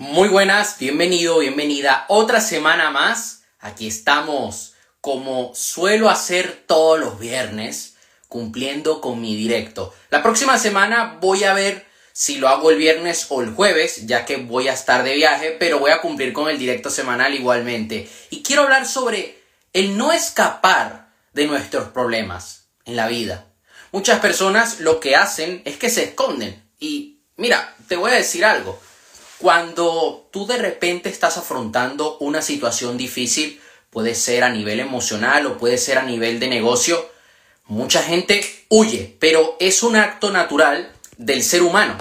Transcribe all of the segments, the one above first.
Muy buenas, bienvenido, bienvenida. Otra semana más. Aquí estamos, como suelo hacer todos los viernes, cumpliendo con mi directo. La próxima semana voy a ver si lo hago el viernes o el jueves, ya que voy a estar de viaje, pero voy a cumplir con el directo semanal igualmente. Y quiero hablar sobre el no escapar de nuestros problemas en la vida. Muchas personas lo que hacen es que se esconden. Y mira, te voy a decir algo. Cuando tú de repente estás afrontando una situación difícil, puede ser a nivel emocional o puede ser a nivel de negocio, mucha gente huye, pero es un acto natural del ser humano.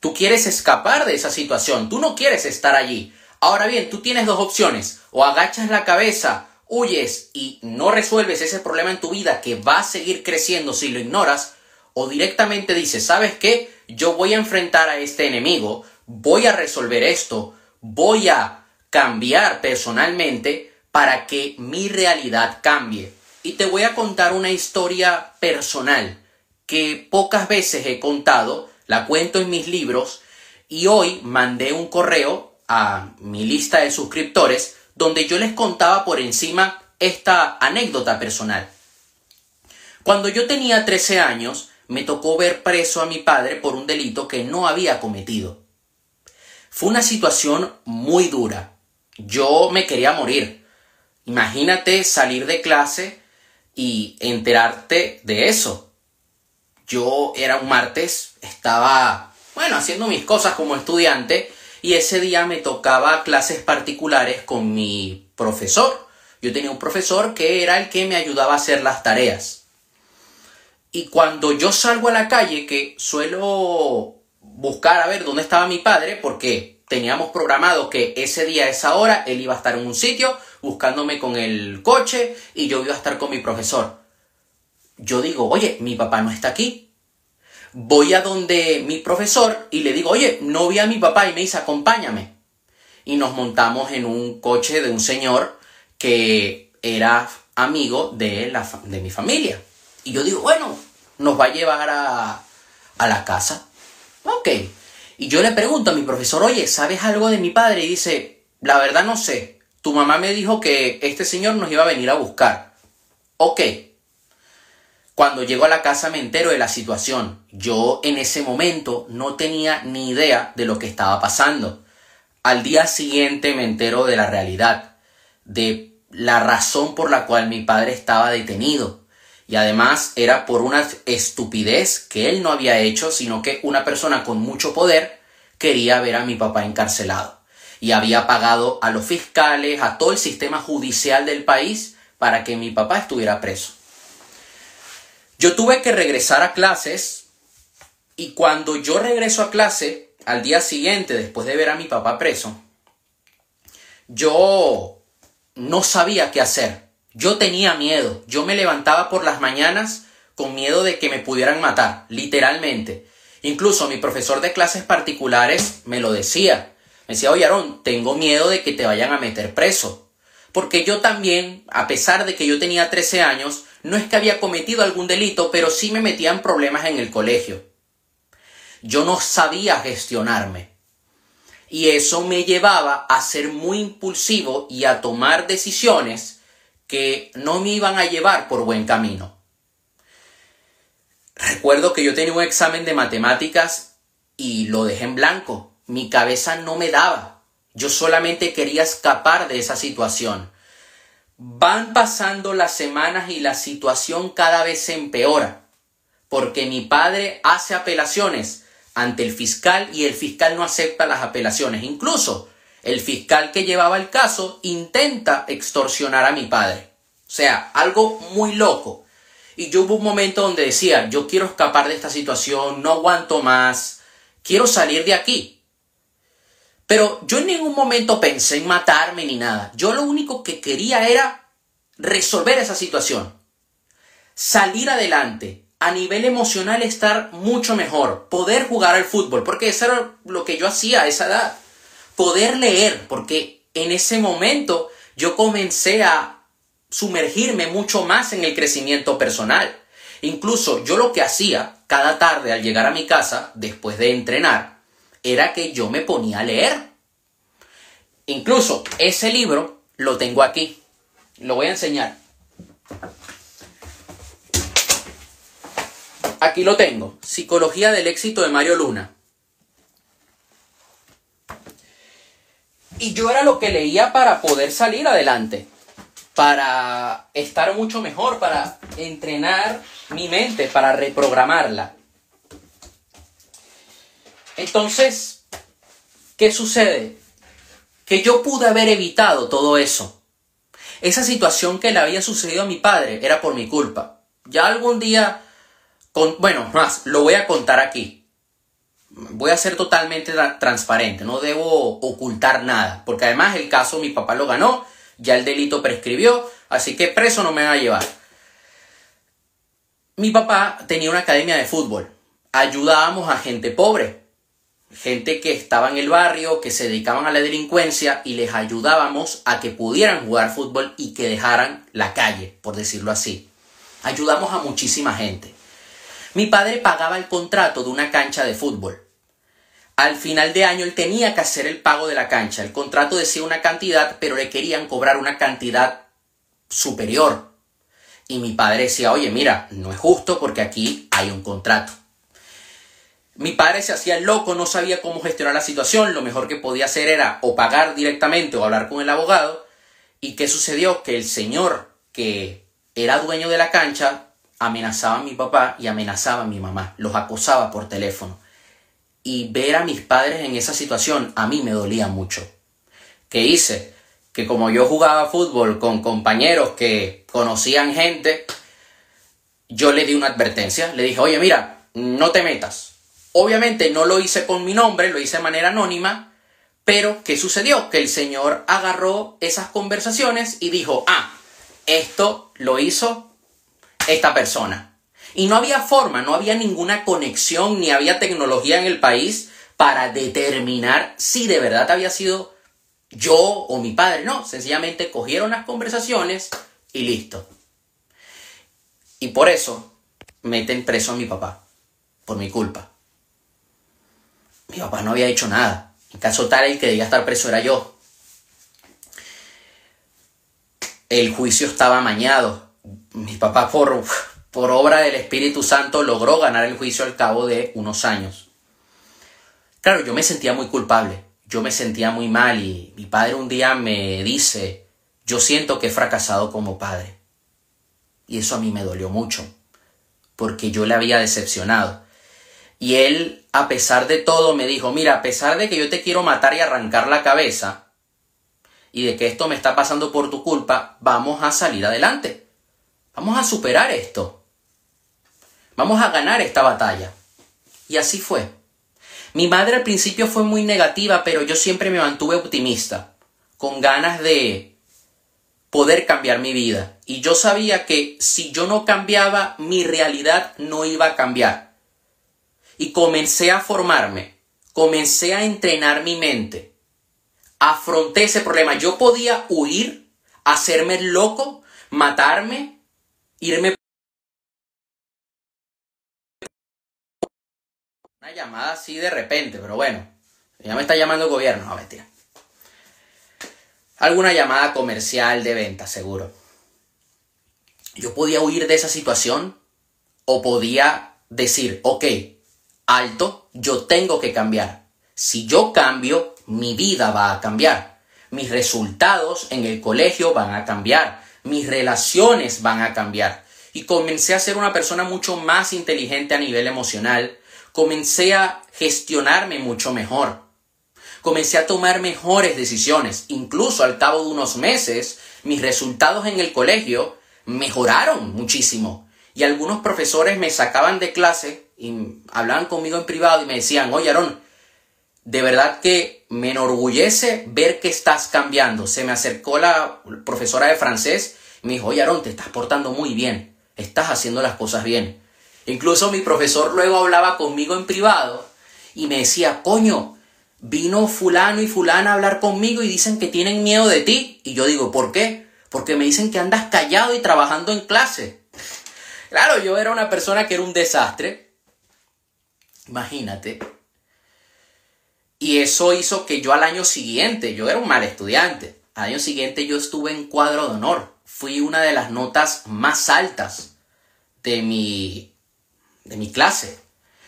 Tú quieres escapar de esa situación, tú no quieres estar allí. Ahora bien, tú tienes dos opciones, o agachas la cabeza, huyes y no resuelves ese problema en tu vida que va a seguir creciendo si lo ignoras, o directamente dices, ¿sabes qué? Yo voy a enfrentar a este enemigo, voy a resolver esto, voy a cambiar personalmente para que mi realidad cambie. Y te voy a contar una historia personal que pocas veces he contado, la cuento en mis libros y hoy mandé un correo a mi lista de suscriptores donde yo les contaba por encima esta anécdota personal. Cuando yo tenía 13 años, me tocó ver preso a mi padre por un delito que no había cometido. Fue una situación muy dura. Yo me quería morir. Imagínate salir de clase y enterarte de eso. Yo era un martes, estaba, bueno, haciendo mis cosas como estudiante y ese día me tocaba clases particulares con mi profesor. Yo tenía un profesor que era el que me ayudaba a hacer las tareas. Y cuando yo salgo a la calle, que suelo buscar a ver dónde estaba mi padre porque teníamos programado que ese día, esa hora, él iba a estar en un sitio buscándome con el coche y yo iba a estar con mi profesor. Yo digo, oye, mi papá no está aquí. Voy a donde mi profesor y le digo, oye, no vi a mi papá y me dice, acompáñame. Y nos montamos en un coche de un señor que era amigo de, la, de mi familia. Y yo digo, bueno, nos va a llevar a, a la casa. Ok. Y yo le pregunto a mi profesor, oye, ¿sabes algo de mi padre? Y dice, la verdad no sé. Tu mamá me dijo que este señor nos iba a venir a buscar. Ok. Cuando llego a la casa me entero de la situación. Yo en ese momento no tenía ni idea de lo que estaba pasando. Al día siguiente me entero de la realidad, de la razón por la cual mi padre estaba detenido y además era por una estupidez que él no había hecho, sino que una persona con mucho poder quería ver a mi papá encarcelado. Y había pagado a los fiscales, a todo el sistema judicial del país para que mi papá estuviera preso. Yo tuve que regresar a clases y cuando yo regreso a clase, al día siguiente, después de ver a mi papá preso, yo no sabía qué hacer. Yo tenía miedo. Yo me levantaba por las mañanas con miedo de que me pudieran matar, literalmente. Incluso mi profesor de clases particulares me lo decía. Me decía, oye, tengo miedo de que te vayan a meter preso. Porque yo también, a pesar de que yo tenía 13 años, no es que había cometido algún delito, pero sí me metía en problemas en el colegio. Yo no sabía gestionarme. Y eso me llevaba a ser muy impulsivo y a tomar decisiones que no me iban a llevar por buen camino. Recuerdo que yo tenía un examen de matemáticas y lo dejé en blanco. Mi cabeza no me daba. Yo solamente quería escapar de esa situación. Van pasando las semanas y la situación cada vez se empeora, porque mi padre hace apelaciones ante el fiscal y el fiscal no acepta las apelaciones. Incluso el fiscal que llevaba el caso intenta extorsionar a mi padre. O sea, algo muy loco. Y yo hubo un momento donde decía, yo quiero escapar de esta situación, no aguanto más, quiero salir de aquí. Pero yo en ningún momento pensé en matarme ni nada. Yo lo único que quería era resolver esa situación. Salir adelante. A nivel emocional estar mucho mejor. Poder jugar al fútbol. Porque eso era lo que yo hacía a esa edad poder leer, porque en ese momento yo comencé a sumergirme mucho más en el crecimiento personal. Incluso yo lo que hacía cada tarde al llegar a mi casa, después de entrenar, era que yo me ponía a leer. Incluso ese libro lo tengo aquí. Lo voy a enseñar. Aquí lo tengo. Psicología del éxito de Mario Luna. Y yo era lo que leía para poder salir adelante, para estar mucho mejor, para entrenar mi mente, para reprogramarla. Entonces, ¿qué sucede? Que yo pude haber evitado todo eso. Esa situación que le había sucedido a mi padre era por mi culpa. Ya algún día, con, bueno, más, lo voy a contar aquí voy a ser totalmente transparente, no debo ocultar nada, porque además el caso mi papá lo ganó, ya el delito prescribió, así que preso no me va a llevar. Mi papá tenía una academia de fútbol, ayudábamos a gente pobre, gente que estaba en el barrio, que se dedicaban a la delincuencia y les ayudábamos a que pudieran jugar fútbol y que dejaran la calle, por decirlo así. Ayudamos a muchísima gente. Mi padre pagaba el contrato de una cancha de fútbol. Al final de año él tenía que hacer el pago de la cancha. El contrato decía una cantidad, pero le querían cobrar una cantidad superior. Y mi padre decía, oye, mira, no es justo porque aquí hay un contrato. Mi padre se hacía loco, no sabía cómo gestionar la situación. Lo mejor que podía hacer era o pagar directamente o hablar con el abogado. ¿Y qué sucedió? Que el señor que era dueño de la cancha amenazaba a mi papá y amenazaba a mi mamá, los acosaba por teléfono. Y ver a mis padres en esa situación a mí me dolía mucho. ¿Qué hice? Que como yo jugaba fútbol con compañeros que conocían gente, yo le di una advertencia, le dije, oye, mira, no te metas. Obviamente no lo hice con mi nombre, lo hice de manera anónima, pero ¿qué sucedió? Que el señor agarró esas conversaciones y dijo, ah, esto lo hizo esta persona. Y no había forma, no había ninguna conexión, ni había tecnología en el país para determinar si de verdad había sido yo o mi padre. No, sencillamente cogieron las conversaciones y listo. Y por eso meten preso a mi papá, por mi culpa. Mi papá no había hecho nada. En caso tal, el que debía estar preso era yo. El juicio estaba amañado mi papá por, por obra del Espíritu Santo logró ganar el juicio al cabo de unos años. Claro, yo me sentía muy culpable, yo me sentía muy mal y mi padre un día me dice, yo siento que he fracasado como padre. Y eso a mí me dolió mucho, porque yo le había decepcionado. Y él, a pesar de todo, me dijo, mira, a pesar de que yo te quiero matar y arrancar la cabeza, y de que esto me está pasando por tu culpa, vamos a salir adelante. Vamos a superar esto. Vamos a ganar esta batalla. Y así fue. Mi madre al principio fue muy negativa, pero yo siempre me mantuve optimista, con ganas de poder cambiar mi vida. Y yo sabía que si yo no cambiaba, mi realidad no iba a cambiar. Y comencé a formarme, comencé a entrenar mi mente. Afronté ese problema. Yo podía huir, hacerme loco, matarme, irme una llamada así de repente, pero bueno, ya me está llamando el gobierno, no mentira. Alguna llamada comercial de venta, seguro. Yo podía huir de esa situación o podía decir, ok, alto, yo tengo que cambiar. Si yo cambio, mi vida va a cambiar. Mis resultados en el colegio van a cambiar mis relaciones van a cambiar. Y comencé a ser una persona mucho más inteligente a nivel emocional. Comencé a gestionarme mucho mejor. Comencé a tomar mejores decisiones. Incluso al cabo de unos meses, mis resultados en el colegio mejoraron muchísimo. Y algunos profesores me sacaban de clase y hablaban conmigo en privado y me decían, oye Aaron, de verdad que me enorgullece ver que estás cambiando. Se me acercó la profesora de francés y me dijo, oye Aaron, te estás portando muy bien, estás haciendo las cosas bien. Incluso mi profesor luego hablaba conmigo en privado y me decía, coño, vino fulano y fulana a hablar conmigo y dicen que tienen miedo de ti. Y yo digo, ¿por qué? Porque me dicen que andas callado y trabajando en clase. Claro, yo era una persona que era un desastre. Imagínate. Y eso hizo que yo al año siguiente, yo era un mal estudiante, al año siguiente yo estuve en cuadro de honor. Fui una de las notas más altas de mi, de mi clase.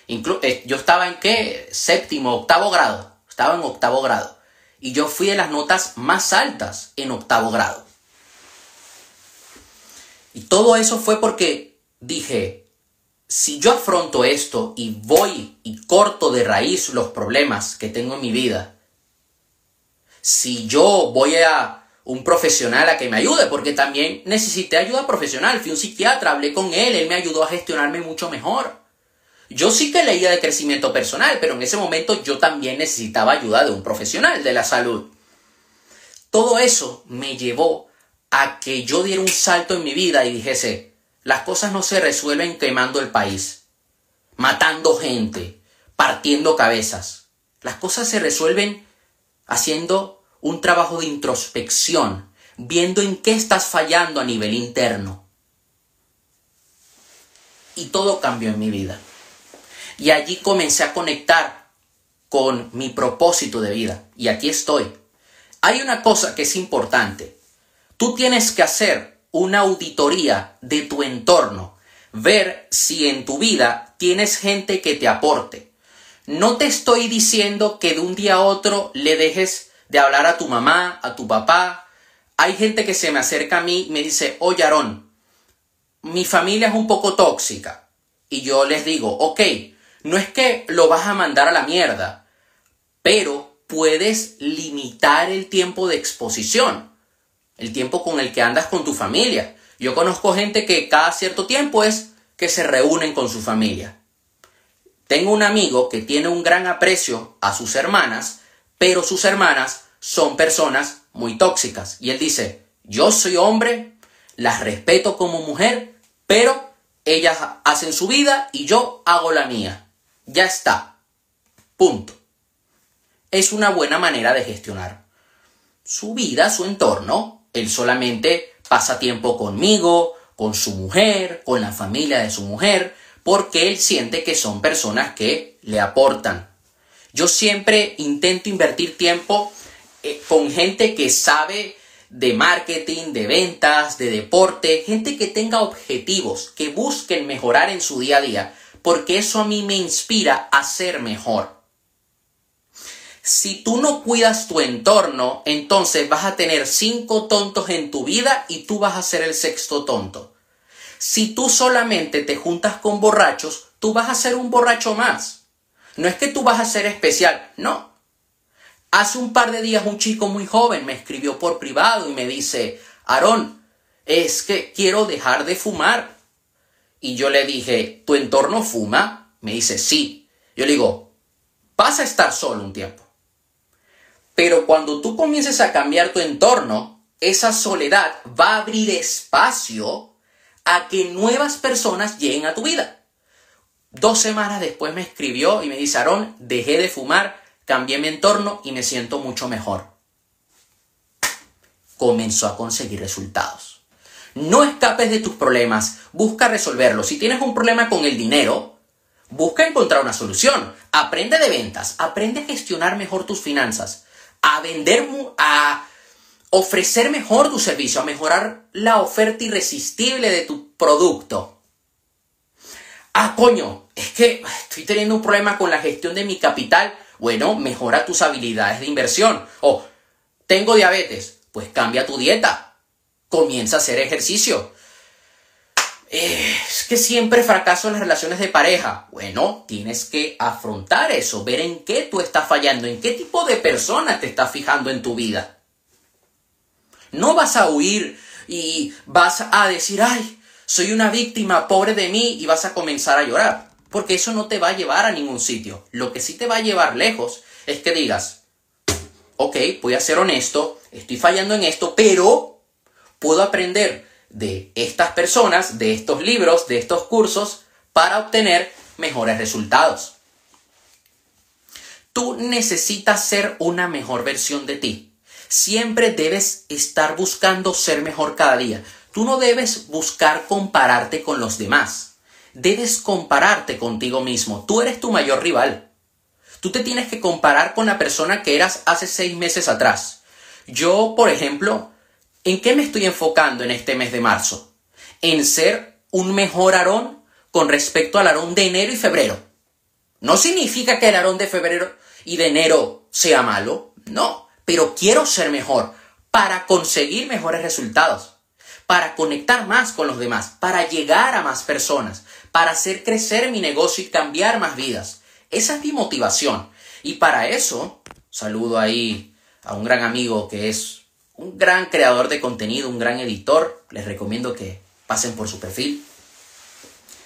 Eh, yo estaba en qué? Séptimo, octavo grado. Estaba en octavo grado. Y yo fui de las notas más altas en octavo grado. Y todo eso fue porque dije, si yo afronto esto y voy y corto de raíz los problemas que tengo en mi vida, si yo voy a un profesional a que me ayude, porque también necesité ayuda profesional, fui un psiquiatra, hablé con él, él me ayudó a gestionarme mucho mejor. Yo sí que leía de crecimiento personal, pero en ese momento yo también necesitaba ayuda de un profesional de la salud. Todo eso me llevó a que yo diera un salto en mi vida y dijese, las cosas no se resuelven quemando el país, matando gente, partiendo cabezas. Las cosas se resuelven haciendo un trabajo de introspección, viendo en qué estás fallando a nivel interno. Y todo cambió en mi vida. Y allí comencé a conectar con mi propósito de vida. Y aquí estoy. Hay una cosa que es importante. Tú tienes que hacer una auditoría de tu entorno, ver si en tu vida tienes gente que te aporte. No te estoy diciendo que de un día a otro le dejes de hablar a tu mamá, a tu papá. Hay gente que se me acerca a mí y me dice, oye Aarón, mi familia es un poco tóxica. Y yo les digo, ok, no es que lo vas a mandar a la mierda, pero puedes limitar el tiempo de exposición el tiempo con el que andas con tu familia. Yo conozco gente que cada cierto tiempo es que se reúnen con su familia. Tengo un amigo que tiene un gran aprecio a sus hermanas, pero sus hermanas son personas muy tóxicas. Y él dice, yo soy hombre, las respeto como mujer, pero ellas hacen su vida y yo hago la mía. Ya está. Punto. Es una buena manera de gestionar su vida, su entorno, él solamente pasa tiempo conmigo, con su mujer, con la familia de su mujer, porque él siente que son personas que le aportan. Yo siempre intento invertir tiempo eh, con gente que sabe de marketing, de ventas, de deporte, gente que tenga objetivos, que busquen mejorar en su día a día, porque eso a mí me inspira a ser mejor. Si tú no cuidas tu entorno, entonces vas a tener cinco tontos en tu vida y tú vas a ser el sexto tonto. Si tú solamente te juntas con borrachos, tú vas a ser un borracho más. No es que tú vas a ser especial, no. Hace un par de días un chico muy joven me escribió por privado y me dice, Aarón, es que quiero dejar de fumar. Y yo le dije, ¿tu entorno fuma? Me dice, sí. Yo le digo, vas a estar solo un tiempo. Pero cuando tú comiences a cambiar tu entorno, esa soledad va a abrir espacio a que nuevas personas lleguen a tu vida. Dos semanas después me escribió y me dice, Aarón, dejé de fumar, cambié mi entorno y me siento mucho mejor. Comenzó a conseguir resultados. No escapes de tus problemas, busca resolverlos. Si tienes un problema con el dinero, busca encontrar una solución. Aprende de ventas, aprende a gestionar mejor tus finanzas a vender, a ofrecer mejor tu servicio, a mejorar la oferta irresistible de tu producto. Ah, coño, es que estoy teniendo un problema con la gestión de mi capital. Bueno, mejora tus habilidades de inversión. O tengo diabetes, pues cambia tu dieta. Comienza a hacer ejercicio. Es que siempre fracaso en las relaciones de pareja. Bueno, tienes que afrontar eso, ver en qué tú estás fallando, en qué tipo de persona te estás fijando en tu vida. No vas a huir y vas a decir, ay, soy una víctima, pobre de mí, y vas a comenzar a llorar. Porque eso no te va a llevar a ningún sitio. Lo que sí te va a llevar lejos es que digas, ok, voy a ser honesto, estoy fallando en esto, pero puedo aprender de estas personas, de estos libros, de estos cursos, para obtener mejores resultados. Tú necesitas ser una mejor versión de ti. Siempre debes estar buscando ser mejor cada día. Tú no debes buscar compararte con los demás. Debes compararte contigo mismo. Tú eres tu mayor rival. Tú te tienes que comparar con la persona que eras hace seis meses atrás. Yo, por ejemplo, ¿en qué me estoy enfocando en este mes de marzo? En ser un mejor Aarón con respecto al Aarón de enero y febrero. No significa que el Aarón de febrero y de enero sea malo, no, pero quiero ser mejor para conseguir mejores resultados, para conectar más con los demás, para llegar a más personas, para hacer crecer mi negocio y cambiar más vidas. Esa es mi motivación. Y para eso, saludo ahí a un gran amigo que es un gran creador de contenido, un gran editor. Les recomiendo que pasen por su perfil.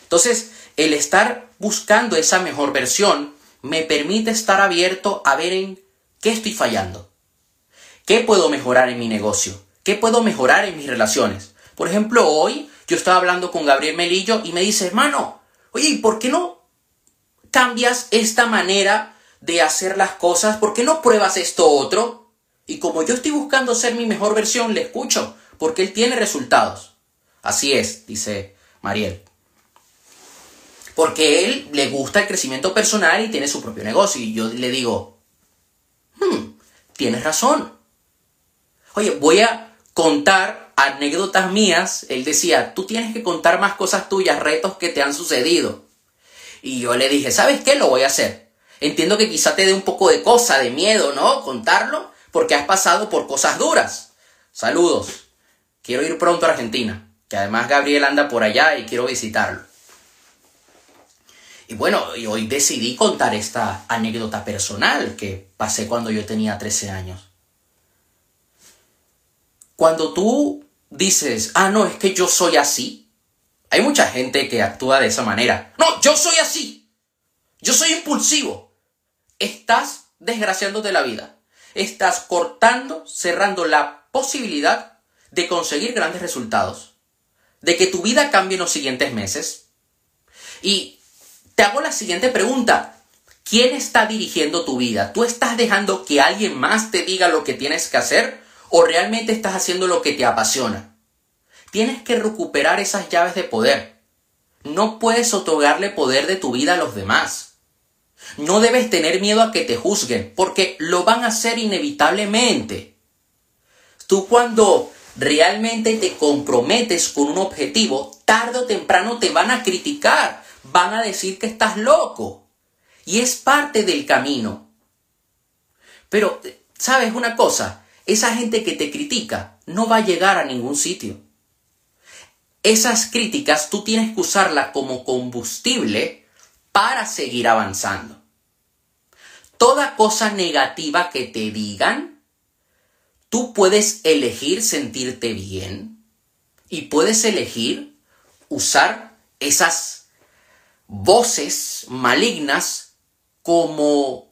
Entonces, el estar buscando esa mejor versión me permite estar abierto a ver en qué estoy fallando. ¿Qué puedo mejorar en mi negocio? ¿Qué puedo mejorar en mis relaciones? Por ejemplo, hoy yo estaba hablando con Gabriel Melillo y me dice, hermano, oye, ¿y por qué no cambias esta manera de hacer las cosas? ¿Por qué no pruebas esto otro? Y como yo estoy buscando ser mi mejor versión, le escucho, porque él tiene resultados. Así es, dice Mariel. Porque él le gusta el crecimiento personal y tiene su propio negocio. Y yo le digo, hmm, tienes razón. Oye, voy a contar anécdotas mías. Él decía, tú tienes que contar más cosas tuyas, retos que te han sucedido. Y yo le dije, ¿sabes qué? Lo voy a hacer. Entiendo que quizá te dé un poco de cosa, de miedo, ¿no? Contarlo, porque has pasado por cosas duras. Saludos. Quiero ir pronto a Argentina, que además Gabriel anda por allá y quiero visitarlo. Y bueno, hoy decidí contar esta anécdota personal que pasé cuando yo tenía 13 años. Cuando tú dices, ah, no, es que yo soy así, hay mucha gente que actúa de esa manera. No, yo soy así. Yo soy impulsivo. Estás desgraciándote la vida. Estás cortando, cerrando la posibilidad de conseguir grandes resultados. De que tu vida cambie en los siguientes meses. Y te hago la siguiente pregunta. ¿Quién está dirigiendo tu vida? ¿Tú estás dejando que alguien más te diga lo que tienes que hacer o realmente estás haciendo lo que te apasiona? Tienes que recuperar esas llaves de poder. No puedes otorgarle poder de tu vida a los demás. No debes tener miedo a que te juzguen, porque lo van a hacer inevitablemente. Tú cuando realmente te comprometes con un objetivo, tarde o temprano te van a criticar van a decir que estás loco. Y es parte del camino. Pero, ¿sabes una cosa? Esa gente que te critica no va a llegar a ningún sitio. Esas críticas tú tienes que usarlas como combustible para seguir avanzando. Toda cosa negativa que te digan, tú puedes elegir sentirte bien y puedes elegir usar esas voces malignas como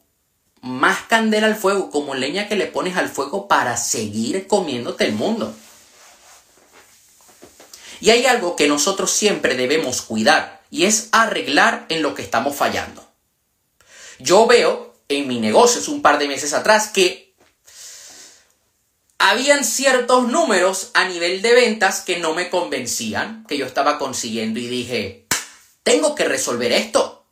más candela al fuego, como leña que le pones al fuego para seguir comiéndote el mundo. Y hay algo que nosotros siempre debemos cuidar y es arreglar en lo que estamos fallando. Yo veo en mi negocio un par de meses atrás que habían ciertos números a nivel de ventas que no me convencían, que yo estaba consiguiendo y dije, tengo que resolver esto.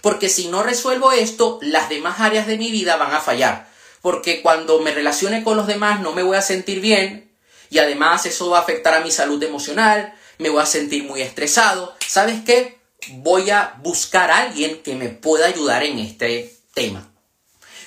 Porque si no resuelvo esto, las demás áreas de mi vida van a fallar. Porque cuando me relacione con los demás no me voy a sentir bien y además eso va a afectar a mi salud emocional, me voy a sentir muy estresado. ¿Sabes qué? Voy a buscar a alguien que me pueda ayudar en este tema.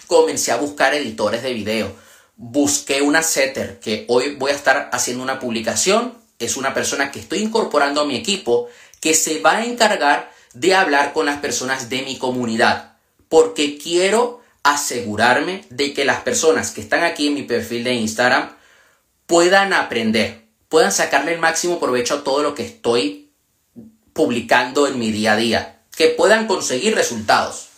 Comencé a buscar editores de video. Busqué una setter que hoy voy a estar haciendo una publicación. Es una persona que estoy incorporando a mi equipo que se va a encargar de hablar con las personas de mi comunidad, porque quiero asegurarme de que las personas que están aquí en mi perfil de Instagram puedan aprender, puedan sacarle el máximo provecho a todo lo que estoy publicando en mi día a día, que puedan conseguir resultados.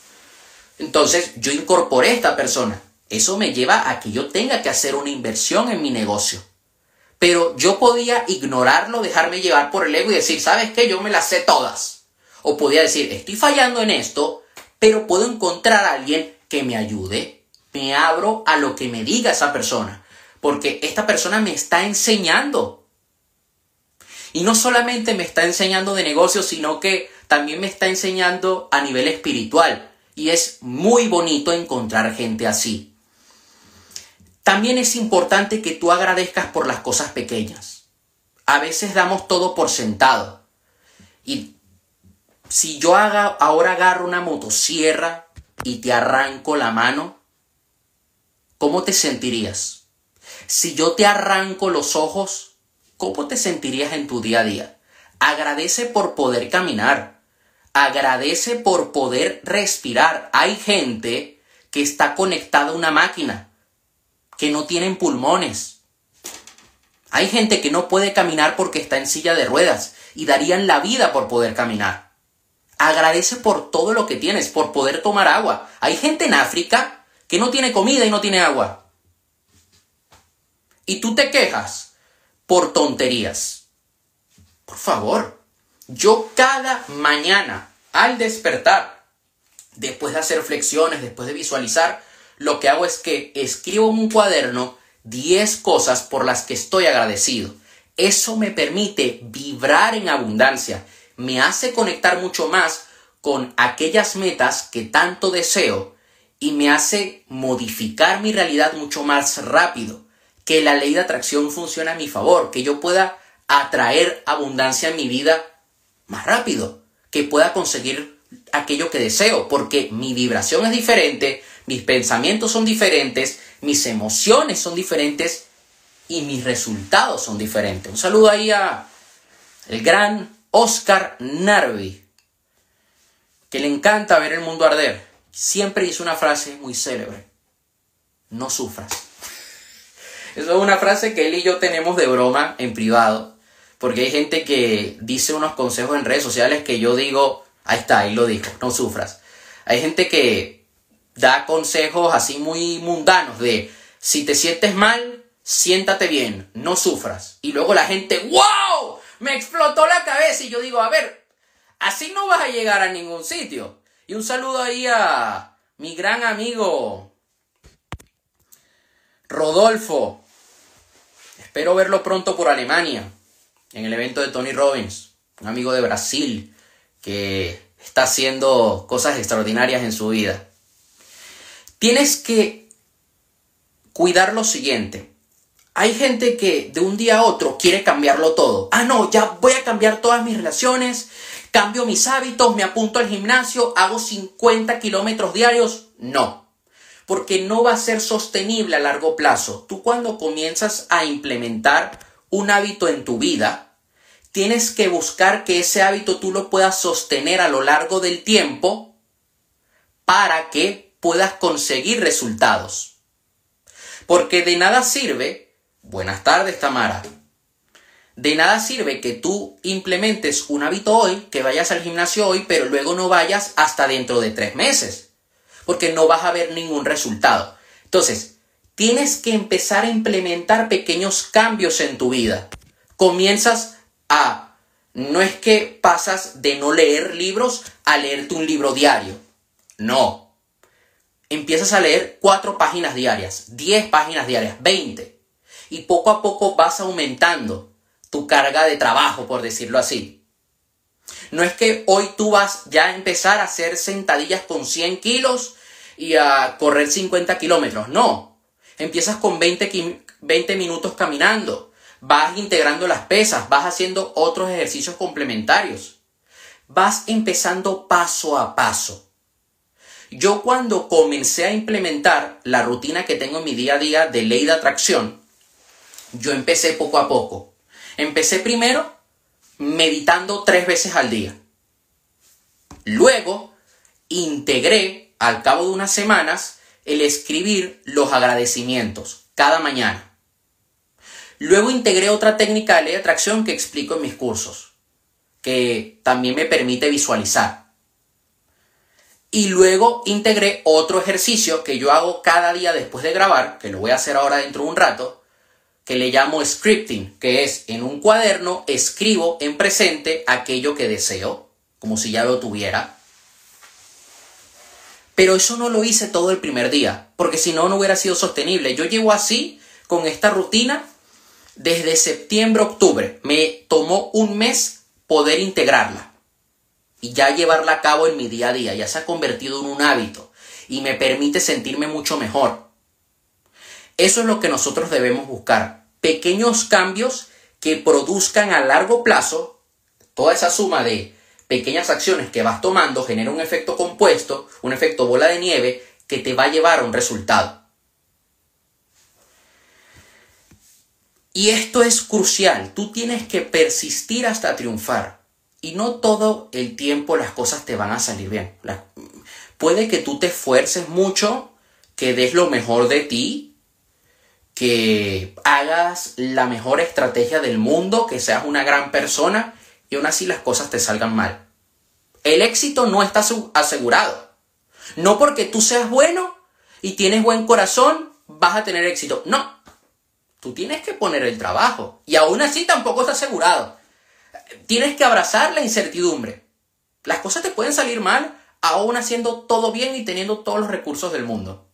Entonces yo incorporé a esta persona. Eso me lleva a que yo tenga que hacer una inversión en mi negocio. Pero yo podía ignorarlo, dejarme llevar por el ego y decir, ¿sabes qué? Yo me las sé todas. O podía decir, estoy fallando en esto, pero puedo encontrar a alguien que me ayude. Me abro a lo que me diga esa persona. Porque esta persona me está enseñando. Y no solamente me está enseñando de negocio, sino que también me está enseñando a nivel espiritual. Y es muy bonito encontrar gente así. También es importante que tú agradezcas por las cosas pequeñas. A veces damos todo por sentado. Y si yo haga, ahora agarro una motosierra y te arranco la mano, ¿cómo te sentirías? Si yo te arranco los ojos, ¿cómo te sentirías en tu día a día? Agradece por poder caminar. Agradece por poder respirar. Hay gente que está conectada a una máquina, que no tienen pulmones. Hay gente que no puede caminar porque está en silla de ruedas y darían la vida por poder caminar. Agradece por todo lo que tienes, por poder tomar agua. Hay gente en África que no tiene comida y no tiene agua. Y tú te quejas por tonterías. Por favor, yo cada mañana al despertar, después de hacer flexiones, después de visualizar, lo que hago es que escribo en un cuaderno 10 cosas por las que estoy agradecido. Eso me permite vibrar en abundancia, me hace conectar mucho más con aquellas metas que tanto deseo y me hace modificar mi realidad mucho más rápido, que la ley de atracción funcione a mi favor, que yo pueda atraer abundancia en mi vida más rápido, que pueda conseguir aquello que deseo, porque mi vibración es diferente, mis pensamientos son diferentes, mis emociones son diferentes y mis resultados son diferentes. Un saludo ahí a el gran Oscar Narvi, que le encanta ver el mundo arder. Siempre dice una frase muy célebre, no sufras. Eso es una frase que él y yo tenemos de broma en privado, porque hay gente que dice unos consejos en redes sociales que yo digo, ahí está, ahí lo dijo, no sufras. Hay gente que da consejos así muy mundanos de, si te sientes mal, siéntate bien, no sufras. Y luego la gente, ¡wow! Me explotó la cabeza y yo digo, a ver, así no vas a llegar a ningún sitio. Y un saludo ahí a mi gran amigo Rodolfo. Espero verlo pronto por Alemania, en el evento de Tony Robbins, un amigo de Brasil que está haciendo cosas extraordinarias en su vida. Tienes que cuidar lo siguiente. Hay gente que de un día a otro quiere cambiarlo todo. Ah, no, ya voy a cambiar todas mis relaciones, cambio mis hábitos, me apunto al gimnasio, hago 50 kilómetros diarios. No, porque no va a ser sostenible a largo plazo. Tú cuando comienzas a implementar un hábito en tu vida, tienes que buscar que ese hábito tú lo puedas sostener a lo largo del tiempo para que puedas conseguir resultados. Porque de nada sirve Buenas tardes, Tamara. De nada sirve que tú implementes un hábito hoy, que vayas al gimnasio hoy, pero luego no vayas hasta dentro de tres meses, porque no vas a ver ningún resultado. Entonces, tienes que empezar a implementar pequeños cambios en tu vida. Comienzas a, no es que pasas de no leer libros a leerte un libro diario. No. Empiezas a leer cuatro páginas diarias, diez páginas diarias, veinte y poco a poco vas aumentando tu carga de trabajo, por decirlo así. No es que hoy tú vas ya a empezar a hacer sentadillas con 100 kilos y a correr 50 kilómetros, no. Empiezas con 20, 20 minutos caminando, vas integrando las pesas, vas haciendo otros ejercicios complementarios. Vas empezando paso a paso. Yo cuando comencé a implementar la rutina que tengo en mi día a día de ley de atracción, yo empecé poco a poco. Empecé primero meditando tres veces al día. Luego integré al cabo de unas semanas el escribir los agradecimientos cada mañana. Luego integré otra técnica de ley de atracción que explico en mis cursos, que también me permite visualizar. Y luego integré otro ejercicio que yo hago cada día después de grabar, que lo voy a hacer ahora dentro de un rato, que le llamo scripting, que es en un cuaderno escribo en presente aquello que deseo, como si ya lo tuviera. Pero eso no lo hice todo el primer día, porque si no, no hubiera sido sostenible. Yo llevo así, con esta rutina, desde septiembre, octubre. Me tomó un mes poder integrarla. y ya llevarla a cabo en mi día a día, ya se ha convertido en un hábito y me permite sentirme mucho mejor. Eso es lo que nosotros debemos buscar, pequeños cambios que produzcan a largo plazo toda esa suma de pequeñas acciones que vas tomando genera un efecto compuesto, un efecto bola de nieve que te va a llevar a un resultado. Y esto es crucial, tú tienes que persistir hasta triunfar. Y no todo el tiempo las cosas te van a salir bien. puede que tú te esfuerces mucho, que des lo mejor de ti, que hagas la mejor estrategia del mundo, que seas una gran persona y aún así las cosas te salgan mal. El éxito no está asegurado. No porque tú seas bueno y tienes buen corazón, vas a tener éxito. No. Tú tienes que poner el trabajo. Y aún así tampoco está asegurado tienes que abrazar la incertidumbre. Las cosas te pueden salir mal aún haciendo todo bien y teniendo todos los recursos del mundo.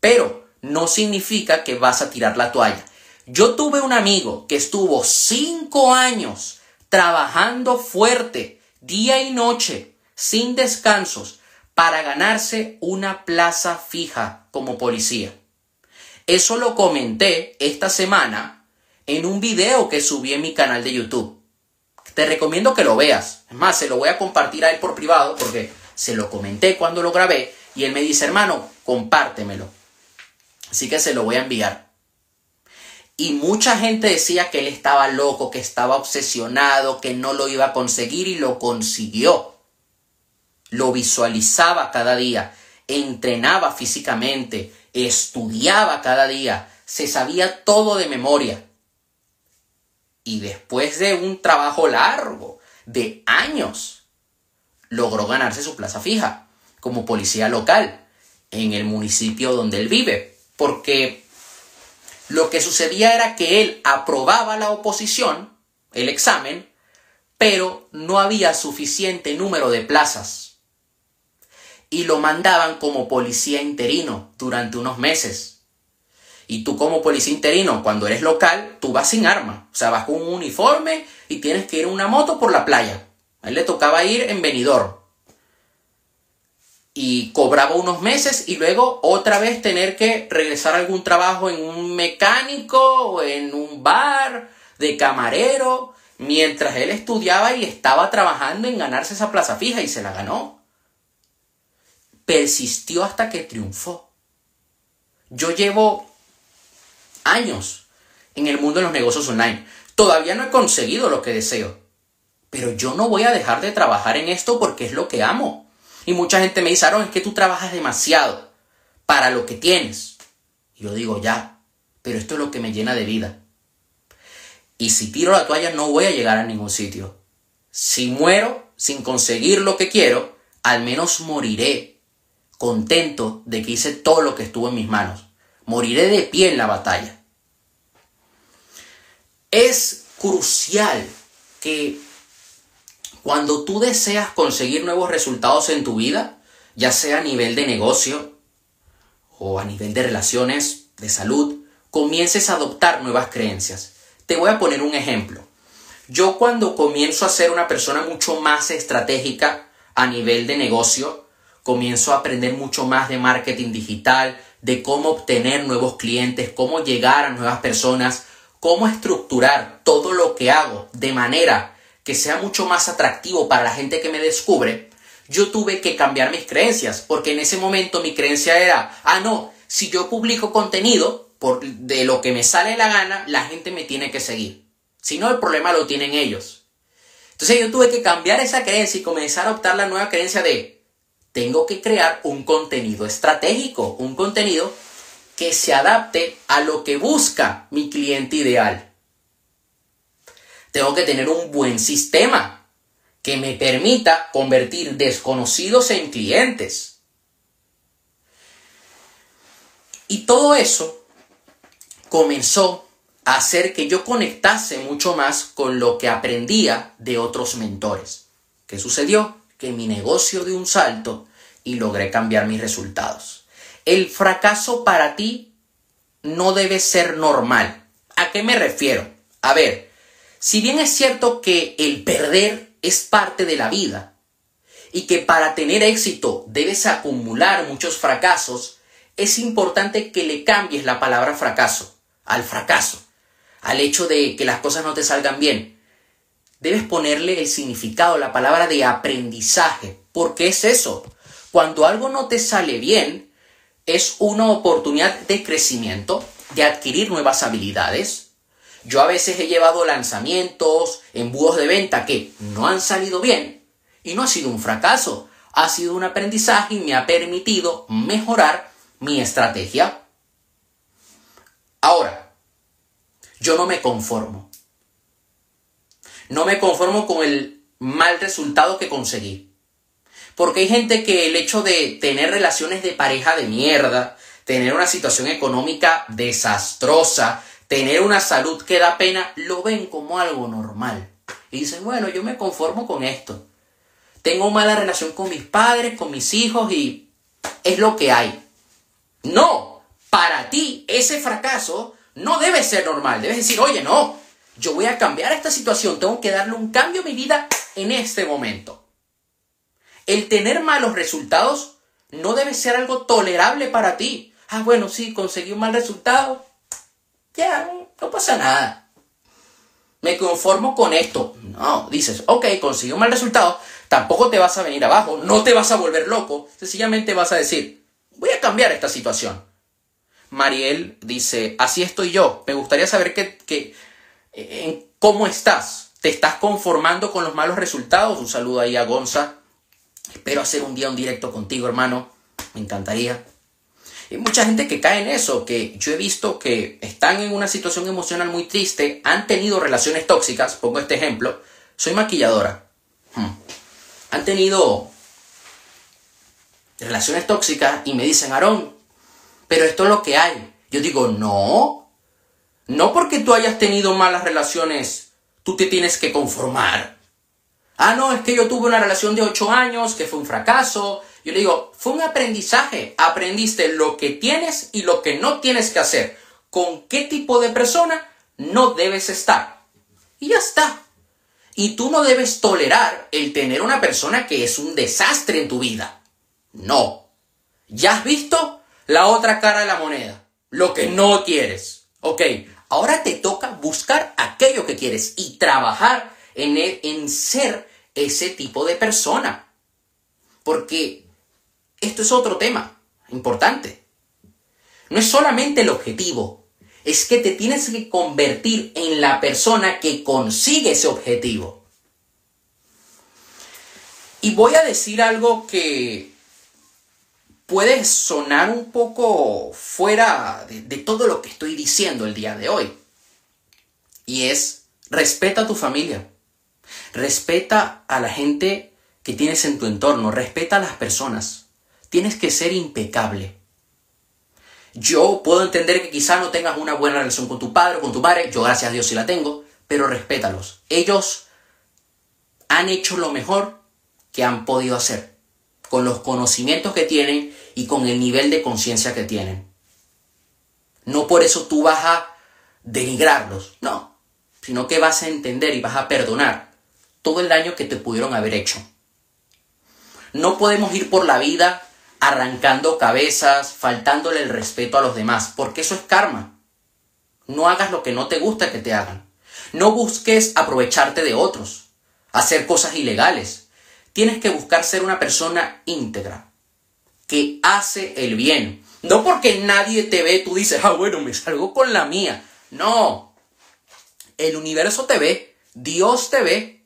Pero no significa que vas a tirar la toalla. Yo tuve un amigo que estuvo cinco años trabajando fuerte, día y noche, sin descansos, para ganarse una plaza fija como policía. Eso lo comenté esta semana en un video que subí en mi canal de YouTube. Te recomiendo que lo veas. Es más, se lo voy a compartir a él por privado porque se lo comenté cuando lo grabé y él me dice, hermano, compártemelo. Así que se lo voy a enviar. Y mucha gente decía que él estaba loco, que estaba obsesionado, que no lo iba a conseguir y lo consiguió. Lo visualizaba cada día, entrenaba físicamente, estudiaba cada día, se sabía todo de memoria. Y después de un trabajo largo, de años, logró ganarse su plaza fija como policía local en el municipio donde él vive. Porque lo que sucedía era que él aprobaba la oposición, el examen, pero no había suficiente número de plazas. Y lo mandaban como policía interino durante unos meses. Y tú como policía interino, cuando eres local, tú vas sin arma. O sea, vas con un uniforme y tienes que ir en una moto por la playa. A él le tocaba ir en venidor. Y cobraba unos meses y luego otra vez tener que regresar a algún trabajo en un mecánico o en un bar de camarero, mientras él estudiaba y estaba trabajando en ganarse esa plaza fija y se la ganó. Persistió hasta que triunfó. Yo llevo años en el mundo de los negocios online. Todavía no he conseguido lo que deseo. Pero yo no voy a dejar de trabajar en esto porque es lo que amo. Y mucha gente me dice, Aaron, es que tú trabajas demasiado para lo que tienes. Y yo digo, ya, pero esto es lo que me llena de vida. Y si tiro la toalla no voy a llegar a ningún sitio. Si muero sin conseguir lo que quiero, al menos moriré contento de que hice todo lo que estuvo en mis manos. Moriré de pie en la batalla. Es crucial que cuando tú deseas conseguir nuevos resultados en tu vida, ya sea a nivel de negocio o a nivel de relaciones, de salud, comiences a adoptar nuevas creencias. Te voy a poner un ejemplo. Yo cuando comienzo a ser una persona mucho más estratégica a nivel de negocio, comienzo a aprender mucho más de marketing digital, de cómo obtener nuevos clientes, cómo llegar a nuevas personas, cómo estructurar todo lo que hago de manera que sea mucho más atractivo para la gente que me descubre, yo tuve que cambiar mis creencias, porque en ese momento mi creencia era, ah, no, si yo publico contenido por, de lo que me sale la gana, la gente me tiene que seguir. Si no, el problema lo tienen ellos. Entonces yo tuve que cambiar esa creencia y comenzar a adoptar la nueva creencia de, tengo que crear un contenido estratégico, un contenido que se adapte a lo que busca mi cliente ideal. Tengo que tener un buen sistema que me permita convertir desconocidos en clientes. Y todo eso comenzó a hacer que yo conectase mucho más con lo que aprendía de otros mentores. ¿Qué sucedió? que mi negocio de un salto y logré cambiar mis resultados. El fracaso para ti no debe ser normal. ¿A qué me refiero? A ver, si bien es cierto que el perder es parte de la vida, y que para tener éxito debes acumular muchos fracasos, es importante que le cambies la palabra fracaso al fracaso, al hecho de que las cosas no te salgan bien. Debes ponerle el significado, la palabra de aprendizaje, porque es eso. Cuando algo no te sale bien, es una oportunidad de crecimiento, de adquirir nuevas habilidades. Yo a veces he llevado lanzamientos, embudos de venta que no han salido bien y no ha sido un fracaso, ha sido un aprendizaje y me ha permitido mejorar mi estrategia. Ahora, yo no me conformo. No me conformo con el mal resultado que conseguí. Porque hay gente que el hecho de tener relaciones de pareja de mierda, tener una situación económica desastrosa, tener una salud que da pena, lo ven como algo normal. Y dicen, bueno, yo me conformo con esto. Tengo mala relación con mis padres, con mis hijos y es lo que hay. No, para ti ese fracaso no debe ser normal. Debes decir, oye, no, yo voy a cambiar esta situación, tengo que darle un cambio a mi vida en este momento. El tener malos resultados no debe ser algo tolerable para ti. Ah, bueno, sí, conseguí un mal resultado. Ya, no pasa nada. Me conformo con esto. No, dices, ok, conseguí un mal resultado. Tampoco te vas a venir abajo, no te vas a volver loco. Sencillamente vas a decir, voy a cambiar esta situación. Mariel dice, así estoy yo. Me gustaría saber que, en cómo estás. ¿Te estás conformando con los malos resultados? Un saludo ahí a Gonza. Espero hacer un día un directo contigo, hermano. Me encantaría. Hay mucha gente que cae en eso, que yo he visto que están en una situación emocional muy triste, han tenido relaciones tóxicas, pongo este ejemplo, soy maquilladora. Hmm. Han tenido relaciones tóxicas y me dicen, Aarón, pero esto es lo que hay. Yo digo, no, no porque tú hayas tenido malas relaciones, tú te tienes que conformar. Ah, no, es que yo tuve una relación de 8 años que fue un fracaso. Yo le digo, fue un aprendizaje. Aprendiste lo que tienes y lo que no tienes que hacer. Con qué tipo de persona no debes estar. Y ya está. Y tú no debes tolerar el tener una persona que es un desastre en tu vida. No. ¿Ya has visto la otra cara de la moneda? Lo que no quieres. Ok, ahora te toca buscar aquello que quieres y trabajar en, en ser ese tipo de persona. Porque esto es otro tema importante. No es solamente el objetivo, es que te tienes que convertir en la persona que consigue ese objetivo. Y voy a decir algo que puede sonar un poco fuera de, de, todo lo que estoy diciendo el día de hoy. Y es, respeta a tu familia. Respeta a la gente que tienes en tu entorno, respeta a las personas. Tienes que ser impecable. Yo puedo entender que quizá no tengas una buena relación con tu padre o con tu madre, yo gracias a Dios sí la tengo, pero respétalos. Ellos han hecho lo mejor que han podido hacer, con los conocimientos que tienen y con el nivel de conciencia que tienen. No por eso tú vas a denigrarlos, no, sino que vas a entender y vas a perdonar todo el daño que te pudieron haber hecho. No podemos ir por la vida arrancando cabezas, faltándole el respeto a los demás, porque eso es karma. No hagas lo que no te gusta que te hagan. No busques aprovecharte de otros, hacer cosas ilegales. Tienes que buscar ser una persona íntegra, que hace el bien. No porque nadie te ve, tú dices, ah, bueno, me salgo con la mía. No. El universo te ve, Dios te ve,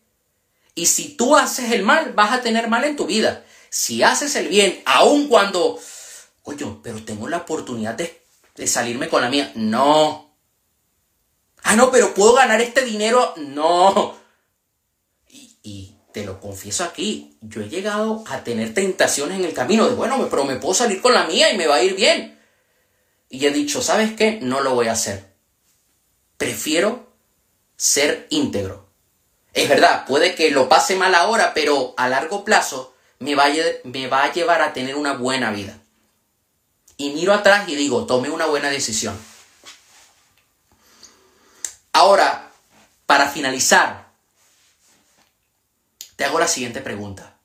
y si tú haces el mal, vas a tener mal en tu vida. Si haces el bien, aun cuando, coño, pero tengo la oportunidad de, salirme con la mía. No. Ah, no, pero puedo ganar este dinero. No. Y, y te lo confieso aquí, yo he llegado a tener tentaciones en el camino de, bueno, pero me puedo salir con la mía y me va a ir bien. Y he dicho, ¿sabes qué? No lo voy a hacer. Prefiero ser íntegro. Es verdad, puede que lo pase mal ahora, pero a largo plazo me va, a, me va a llevar a tener una buena vida. Y miro atrás y digo, tomé una buena decisión. Ahora, para finalizar, te hago la siguiente pregunta.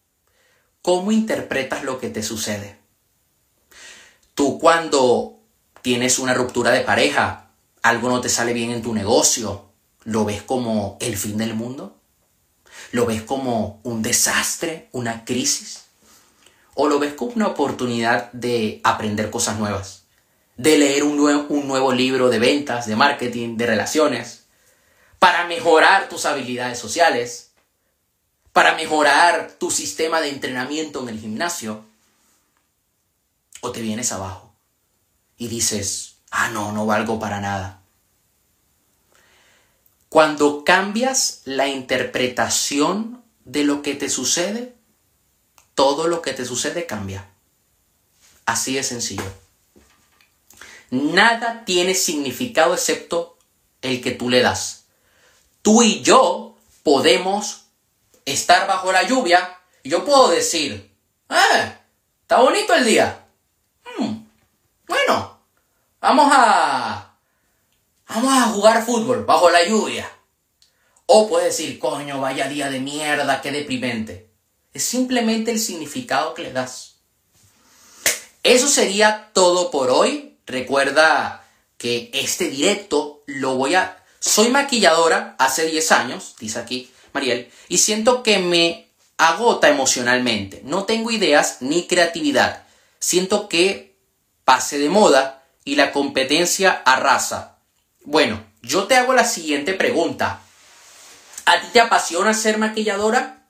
¿cómo interpretas lo que te sucede? Tú cuando tienes una ruptura de pareja, algo no te sale bien en tu negocio, ¿lo ves como el fin del mundo? ¿Lo ves como un desastre, una crisis? ¿O lo ves como una oportunidad de aprender cosas nuevas? De leer un nuevo, libro de ventas, de marketing, de relaciones, para mejorar tus habilidades sociales, para mejorar tu sistema de entrenamiento en el gimnasio. O te vienes abajo y dices, ah, no, no valgo para nada. Cuando cambias la interpretación de lo que te sucede, todo lo que te sucede cambia. Así de sencillo. Nada tiene significado excepto el que tú le das. Tú y yo podemos estar bajo la lluvia y yo puedo decir, ¡eh! Está bonito el día. Hmm, bueno, vamos a Vamos a jugar fútbol bajo la lluvia. O puedes decir, coño, vaya día de mierda, qué deprimente. Es simplemente el significado que le das. Eso sería todo por hoy. Recuerda que este directo lo voy a... Soy maquilladora hace 10 años, dice aquí Mariel, y siento que me agota emocionalmente. No tengo ideas ni creatividad. Siento que pase de moda y la competencia arrasa. Bueno, yo te hago la siguiente pregunta. ¿A ti te apasiona ser maquilladora?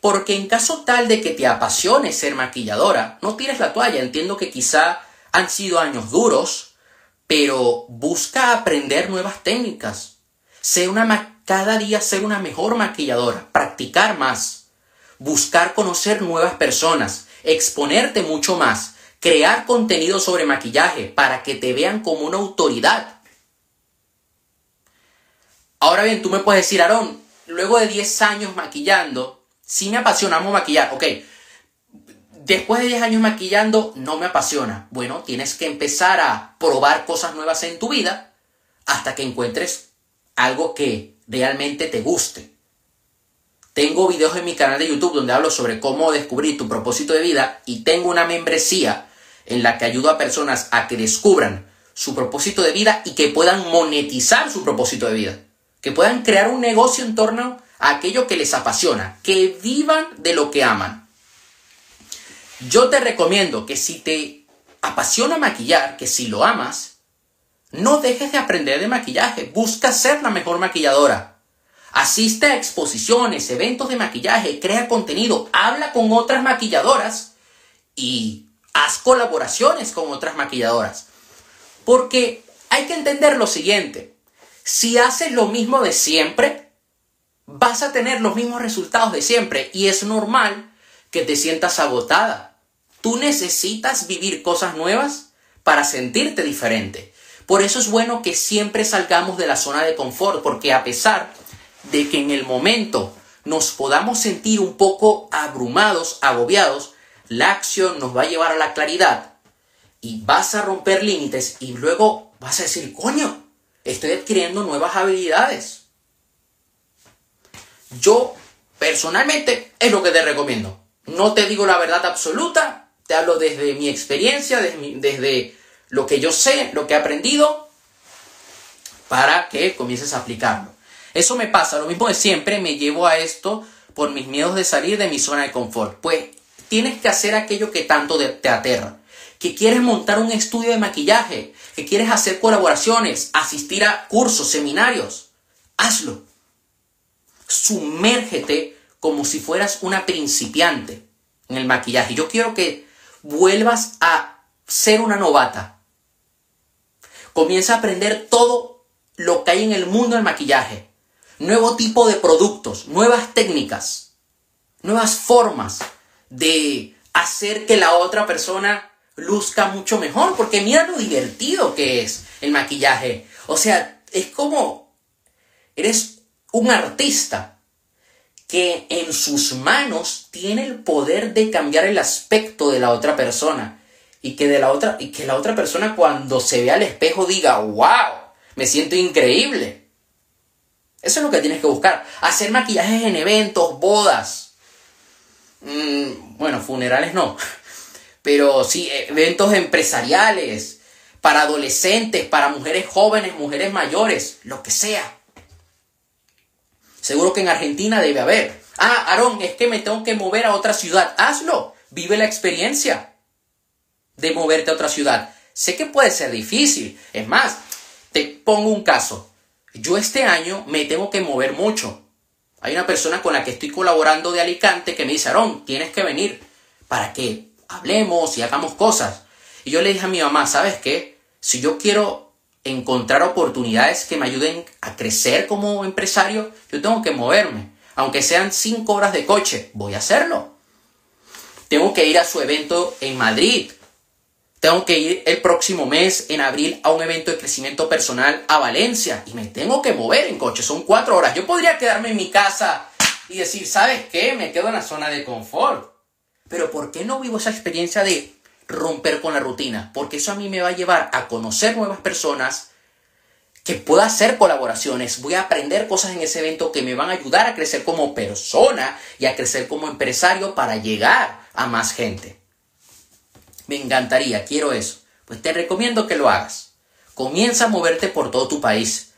Porque en caso tal de que te apasione ser maquilladora, no tires la toalla. Entiendo que quizá han sido años duros, pero busca aprender nuevas técnicas. Una cada día ser una mejor maquilladora, practicar más, buscar conocer nuevas personas, exponerte mucho más, crear contenido sobre maquillaje para que te vean como una autoridad Ahora bien, tú me puedes decir, Aarón, luego de 10 años maquillando, sí me apasionamos maquillar, ok. Después de 10 años maquillando, no me apasiona. Bueno, tienes que empezar a probar cosas nuevas en tu vida hasta que encuentres algo que realmente te guste. Tengo videos en mi canal de YouTube donde hablo sobre cómo descubrir tu propósito de vida y tengo una membresía en la que ayudo a personas a que descubran su propósito de vida y que puedan monetizar su propósito de vida que puedan crear un negocio en torno a aquello que les apasiona, que vivan de lo que aman. Yo te recomiendo que si te apasiona maquillar, que si lo amas, no dejes de aprender de maquillaje, busca ser la mejor maquilladora. Asiste a exposiciones, eventos de maquillaje, crea contenido, habla con otras maquilladoras y haz colaboraciones con otras maquilladoras. Porque hay que entender lo siguiente, si haces lo mismo de siempre, vas a tener los mismos resultados de siempre y es normal que te sientas agotada. Tú necesitas vivir cosas nuevas para sentirte diferente. Por eso es bueno que siempre salgamos de la zona de confort, porque a pesar de que en el momento nos podamos sentir un poco abrumados, agobiados, la acción nos va a llevar a la claridad y vas a romper límites y luego vas a decir, coño, estoy adquiriendo nuevas habilidades. Yo, personalmente, es lo que te recomiendo. No te digo la verdad absoluta, te hablo desde mi experiencia, desde, lo que yo sé, lo que he aprendido, para que comiences a aplicarlo. Eso me pasa, lo mismo de siempre, me llevo a esto por mis miedos de salir de mi zona de confort. Pues tienes que hacer aquello que tanto te aterra. Que quieres montar un estudio de maquillaje, que quieres hacer colaboraciones, asistir a cursos, seminarios, hazlo. Sumérgete como si fueras una principiante en el maquillaje. Yo quiero que vuelvas a ser una novata. Comienza a aprender todo lo que hay en el mundo del maquillaje. Nuevo tipo de productos, nuevas técnicas, nuevas formas de hacer que la otra persona luzca mucho mejor, porque mira lo divertido que es el maquillaje. O sea, es como eres un artista que en sus manos tiene el poder de cambiar el aspecto de la otra persona y que de la otra y que la otra persona cuando se ve al espejo diga, "Wow, me siento increíble." Eso es lo que tienes que buscar, hacer maquillajes en eventos, bodas. Mm, bueno, funerales no. Pero sí, eventos empresariales, para adolescentes, para mujeres jóvenes, mujeres mayores, lo que sea. Seguro que en Argentina debe haber. Ah, Aarón, es que me tengo que mover a otra ciudad. Hazlo. Vive la experiencia de moverte a otra ciudad. Sé que puede ser difícil. Es más, te pongo un caso. Yo este año me tengo que mover mucho. Hay una persona con la que estoy colaborando de Alicante que me dice, Aarón, tienes que venir para que hablemos y hagamos cosas. Y yo le dije a mi mamá, ¿sabes qué? Si yo quiero encontrar oportunidades que me ayuden a crecer como empresario, yo tengo que moverme. Aunque sean cinco horas de coche, voy a hacerlo. Tengo que ir a su evento en Madrid. Tengo que ir el próximo mes, en abril, a un evento de crecimiento personal a Valencia. Y me tengo que mover en coche. Son cuatro horas. Yo podría quedarme en mi casa y decir, ¿sabes qué? Me quedo en la zona de confort. Pero ¿por qué no vivo esa experiencia de romper con la rutina, porque eso a mí me va a llevar a conocer nuevas personas, que pueda hacer colaboraciones, voy a aprender cosas en ese evento que me van a ayudar a crecer como persona y a crecer como empresario para llegar a más gente. Me encantaría, quiero eso. Pues te recomiendo que lo hagas. Comienza a moverte por todo tu país.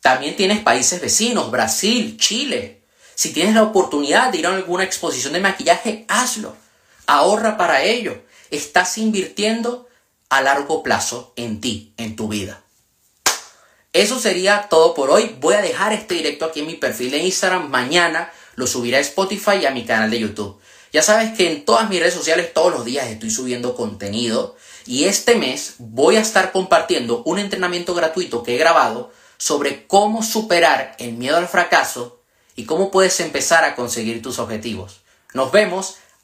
También tienes países vecinos, Brasil, Chile. Si tienes la oportunidad de ir a alguna exposición de maquillaje, hazlo. Ahorra para ello estás invirtiendo a largo plazo en ti, en tu vida. Eso sería todo por hoy. Voy a dejar este directo aquí en mi perfil de Instagram. Mañana lo subiré a Spotify y a mi canal de YouTube. Ya sabes que en todas mis redes sociales todos los días estoy subiendo contenido y este mes voy a estar compartiendo un entrenamiento gratuito que he grabado sobre cómo superar el miedo al fracaso y cómo puedes empezar a conseguir tus objetivos. Nos vemos